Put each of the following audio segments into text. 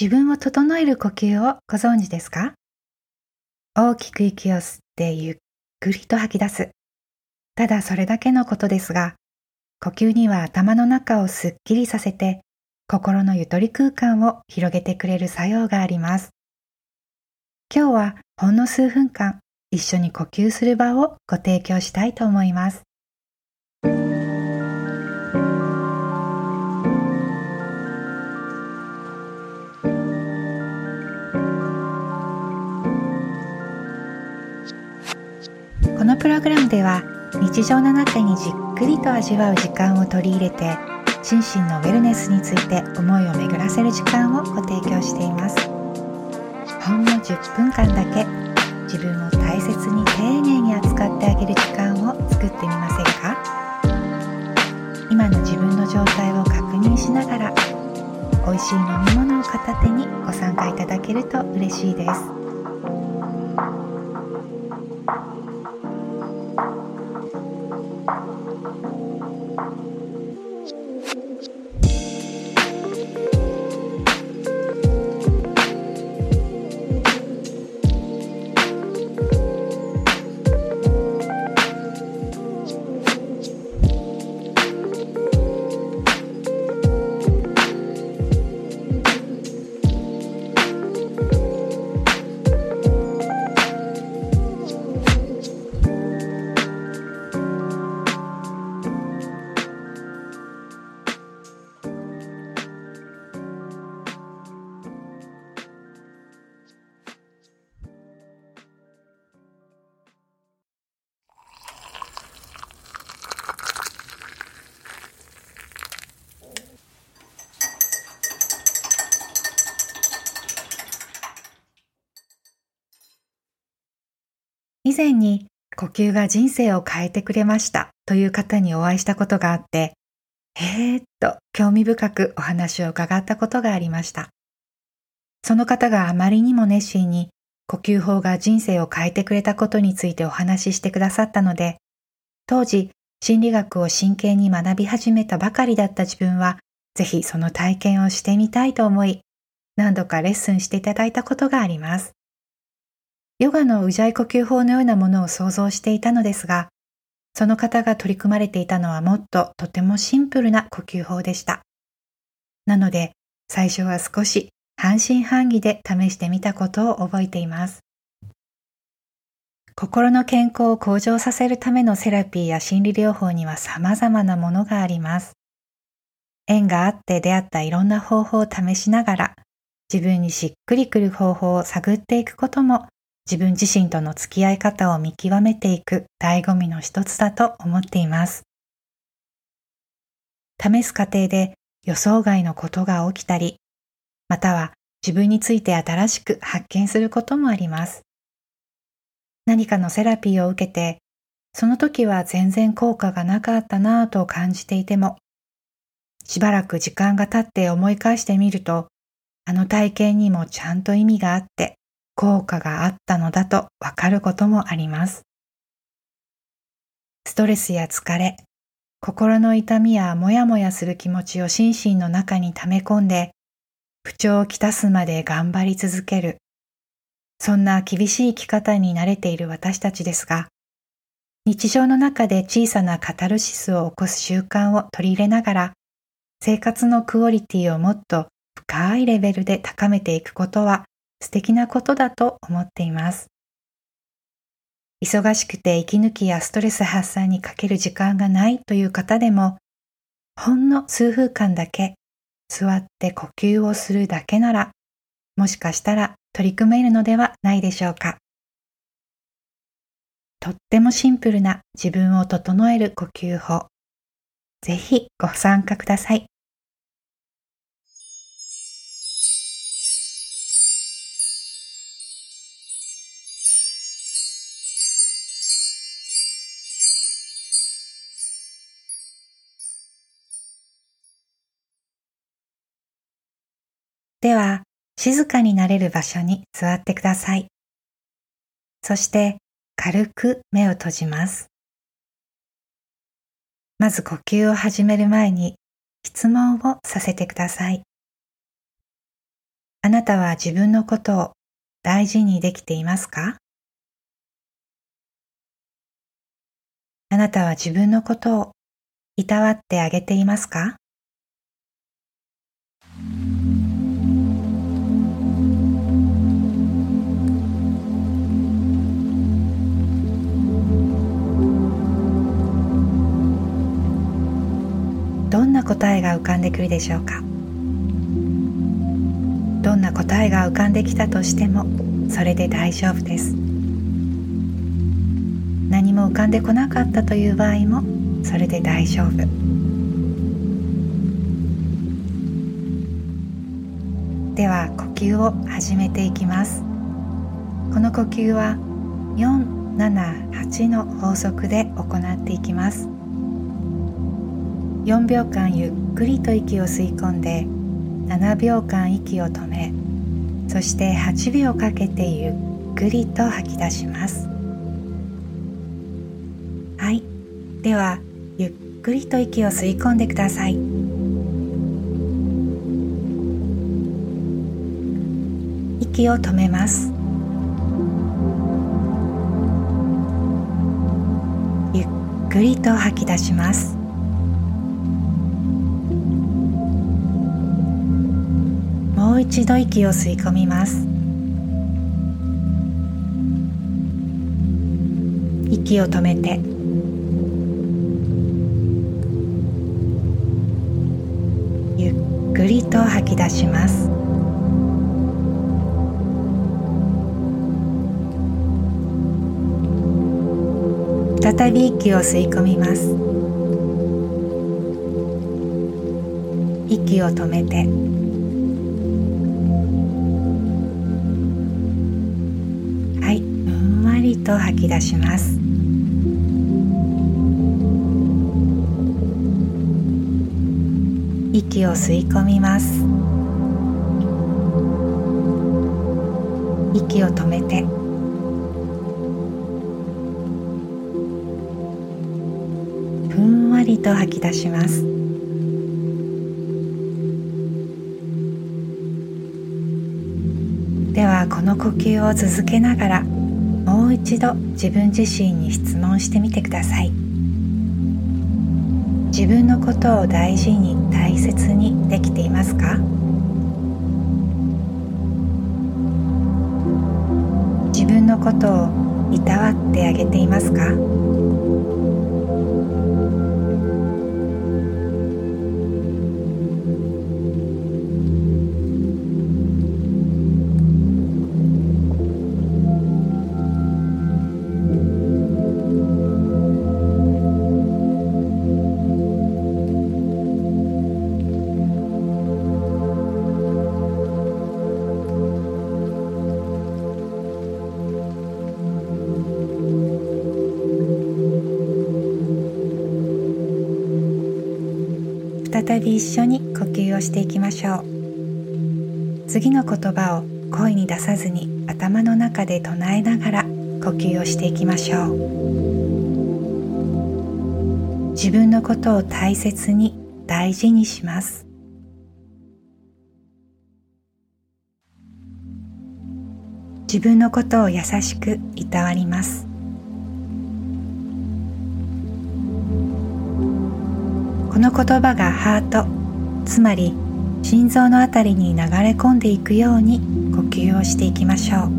自分を整える呼吸をご存知ですか？大きく息を吸ってゆっくりと吐き出す。ただそれだけのことですが、呼吸には頭の中をすっきりさせて、心のゆとり空間を広げてくれる作用があります。今日はほんの数分間一緒に呼吸する場をご提供したいと思います。このプログラムでは日常の中にじっくりと味わう時間を取り入れて心身のウェルネスについて思いを巡らせる時間をご提供しています。ほんの10分間だけ自分を大切に丁寧に扱ってあげる時間を作ってみませんか今の自分の状態を確認しながら美味しい飲み物を片手にご参加いただけると嬉しいです 以前に呼吸が人生を変えてくれましたという方にお会いしたことがあって、へーっと興味深くお話を伺ったことがありました。その方があまりにも熱心に呼吸法が人生を変えてくれたことについてお話ししてくださったので、当時心理学を真剣に学び始めたばかりだった自分は、ぜひその体験をしてみたいと思い、何度かレッスンしていただいたことがあります。ヨガのウジャイ呼吸法のようなものを想像していたのですが、その方が取り組まれていたのはもっととてもシンプルな呼吸法でした。なので、最初は少し半信半疑で試してみたことを覚えています。心の健康を向上させるためのセラピーや心理療法には様々なものがあります。縁があって出会ったいろんな方法を試しながら、自分にしっくりくる方法を探っていくことも自分自身との付き合い方を見極めていく醍醐味の一つだと思っています。試す過程で予想外のことが起きたり、または自分について新しく発見することもあります。何かのセラピーを受けて、その時は全然効果がなかったなぁと感じていても、しばらく時間が経って思い返してみると、あの体験にもちゃんと意味があって、効果があったのだとわかることもあります。ストレスや疲れ、心の痛みやもやもやする気持ちを心身の中に溜め込んで、不調をきたすまで頑張り続ける。そんな厳しい生き方に慣れている私たちですが、日常の中で小さなカタルシスを起こす習慣を取り入れながら、生活のクオリティをもっと深いレベルで高めていくことは素敵なことだと思っています。忙しくて息抜きやストレス発散にかける時間がないという方でも、ほんの数分間だけ座って呼吸をするだけなら、もしかしたら取り組めるのではないでしょうか。とってもシンプルな自分を整える呼吸法。ぜひご参加ください。では、静かになれる場所に座ってください。そして軽く目を閉じます。まず呼吸を始める前に質問をさせてください。あなたは自分のことを大事にできていますか？あなたは自分のことをいたわってあげていますか？な答えが浮かんでくるでしょうか？どんな答えが浮かんできたとしてもそれで大丈夫です。何も浮かんでこなかったという場合もそれで大丈夫。では呼吸を始めていきます。この呼吸は478の法則で行っていきます。4秒間ゆっくりと息を吸い込んで7秒間息を止めそして8秒かけてゆっくりと吐き出します。はい。ではゆっくりと息を吸い込んでください。息を止めます。ゆっくりと吐き出します。もう一度息を吸い込みます。息を止めて。ゆっくりと吐き出します。再び息を吸い込みます。息を止めて。と吐き出します。息を吸い込みます。息を止めて。ふんわりと吐き出します。ではこの呼吸を続けながらもう一度自分自身に質問してみてください。自分のことを大事に大切にできていますか？自分のことをいたわってあげていますか？一緒に呼吸をしていきましょう。次の言葉を声に出さずに頭の中で唱えながら呼吸をしていきましょう。自分のことを大切に大事にします。自分のことを優しくいたわります。の言葉がハート。つまり心臓のあたりに流れ込んでいくように呼吸をしていきましょう。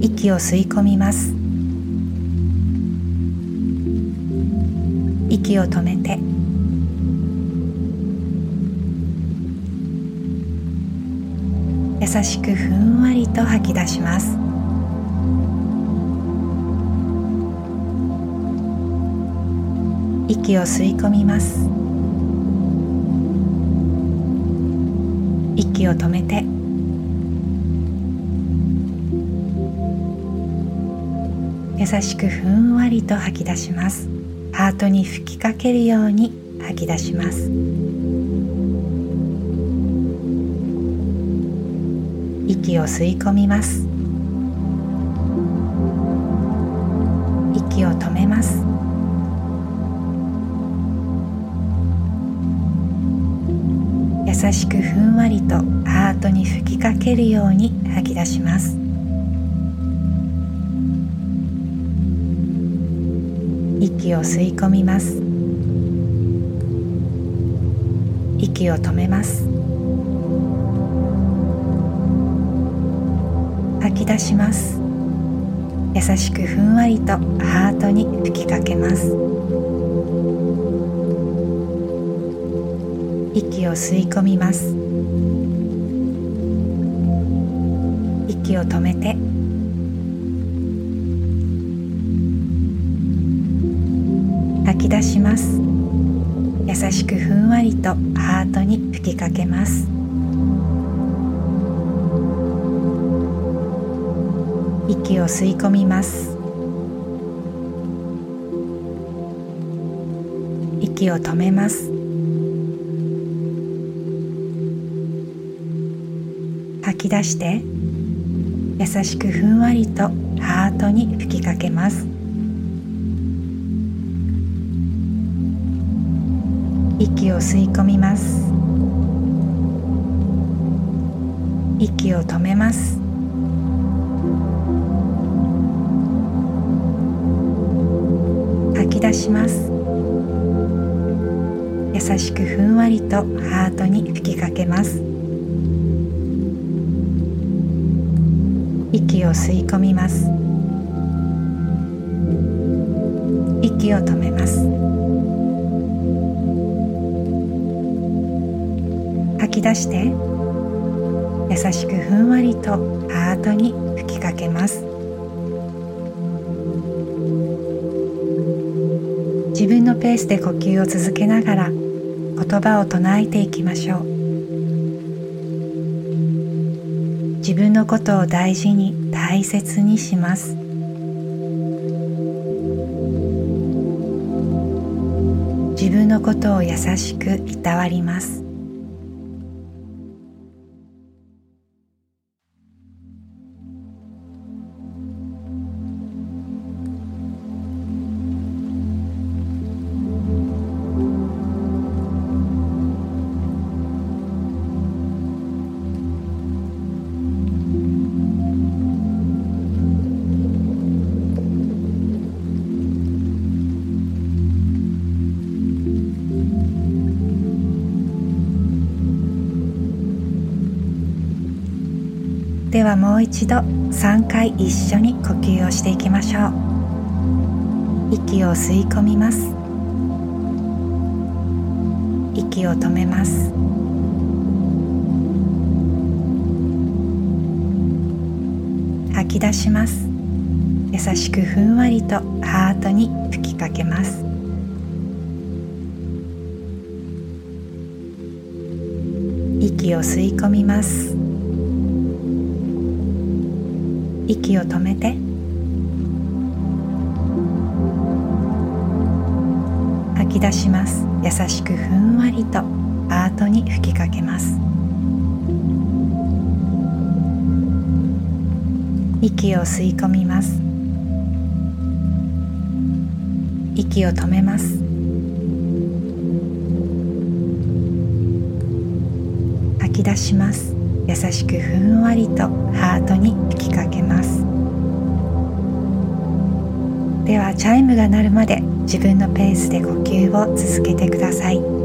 息を吸い込みます。息を止めて。優しくふんわりと吐き出します。息を吸い込みます。息を止めて。優しくふんわりと吐き出します。ハートに吹きかけるように吐き出します。息を吸い込みます。息を止めます。しくふんわりとハートに吹きかけるように吐き出します。息を吸い込みます。息を止めます。吐き出します。優しくふんわりとハートに吹きかけます。息を吸い込みます。息を止めて。吐き出します。優しくふんわりとハートに吹きかけます。息を吸い込みます。息を止めます。き出して優しくふんわりとハートに吹きかけます。息を吸い込みます。息を止めます。吐き出します。優しくふんわりとハートに吹きかけます。息を吸い込みます。息を止めます。吐き出して優しくふんわりとハートに吹きかけます。自分のペースで呼吸を続けながら言葉を唱えていきましょう。自分のことを大事に大切にします。自分のことを優しくいたわります。はもう一度3回一緒に呼吸をしていきましょう。息を吸い込みます。息を止めます。吐き出します。優しくふんわりとハートに吹きかけます。息を吸い込みます。息を止めて。吐き出します。優しくふんわりと。ハートに吹きかけます。息を吸い込みます。息を止めます。吐き出します。優しくふんわりとハートに吹きかけますではチャイムが鳴るまで自分のペースで呼吸を続けてください。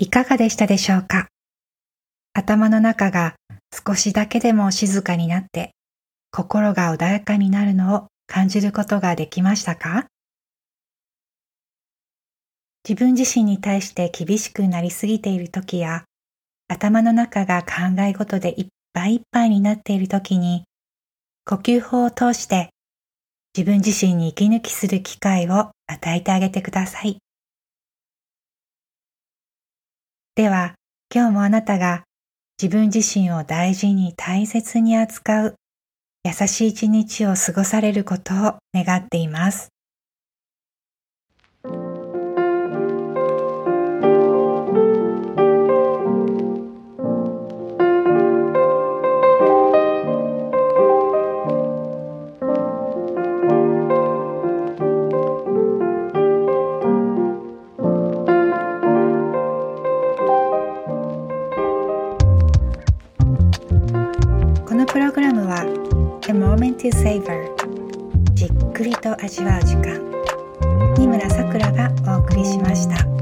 いかがでしたでしょうか？頭の中が少しだけでも静かになって心が穏やかになるのを感じることができましたか？自分自身に対して厳しくなりすぎている時や頭の中が考え事でいっぱいいっぱいになっている時に呼吸法を通して自分自身に息抜きする機会を与えてあげてください。では、今日もあなたが自分自身を大事に大切に扱う優しい一日を過ごされることを願っています。プログラムは A Moment to Savor じっくりと味わう時間三村さくらがお送りしました。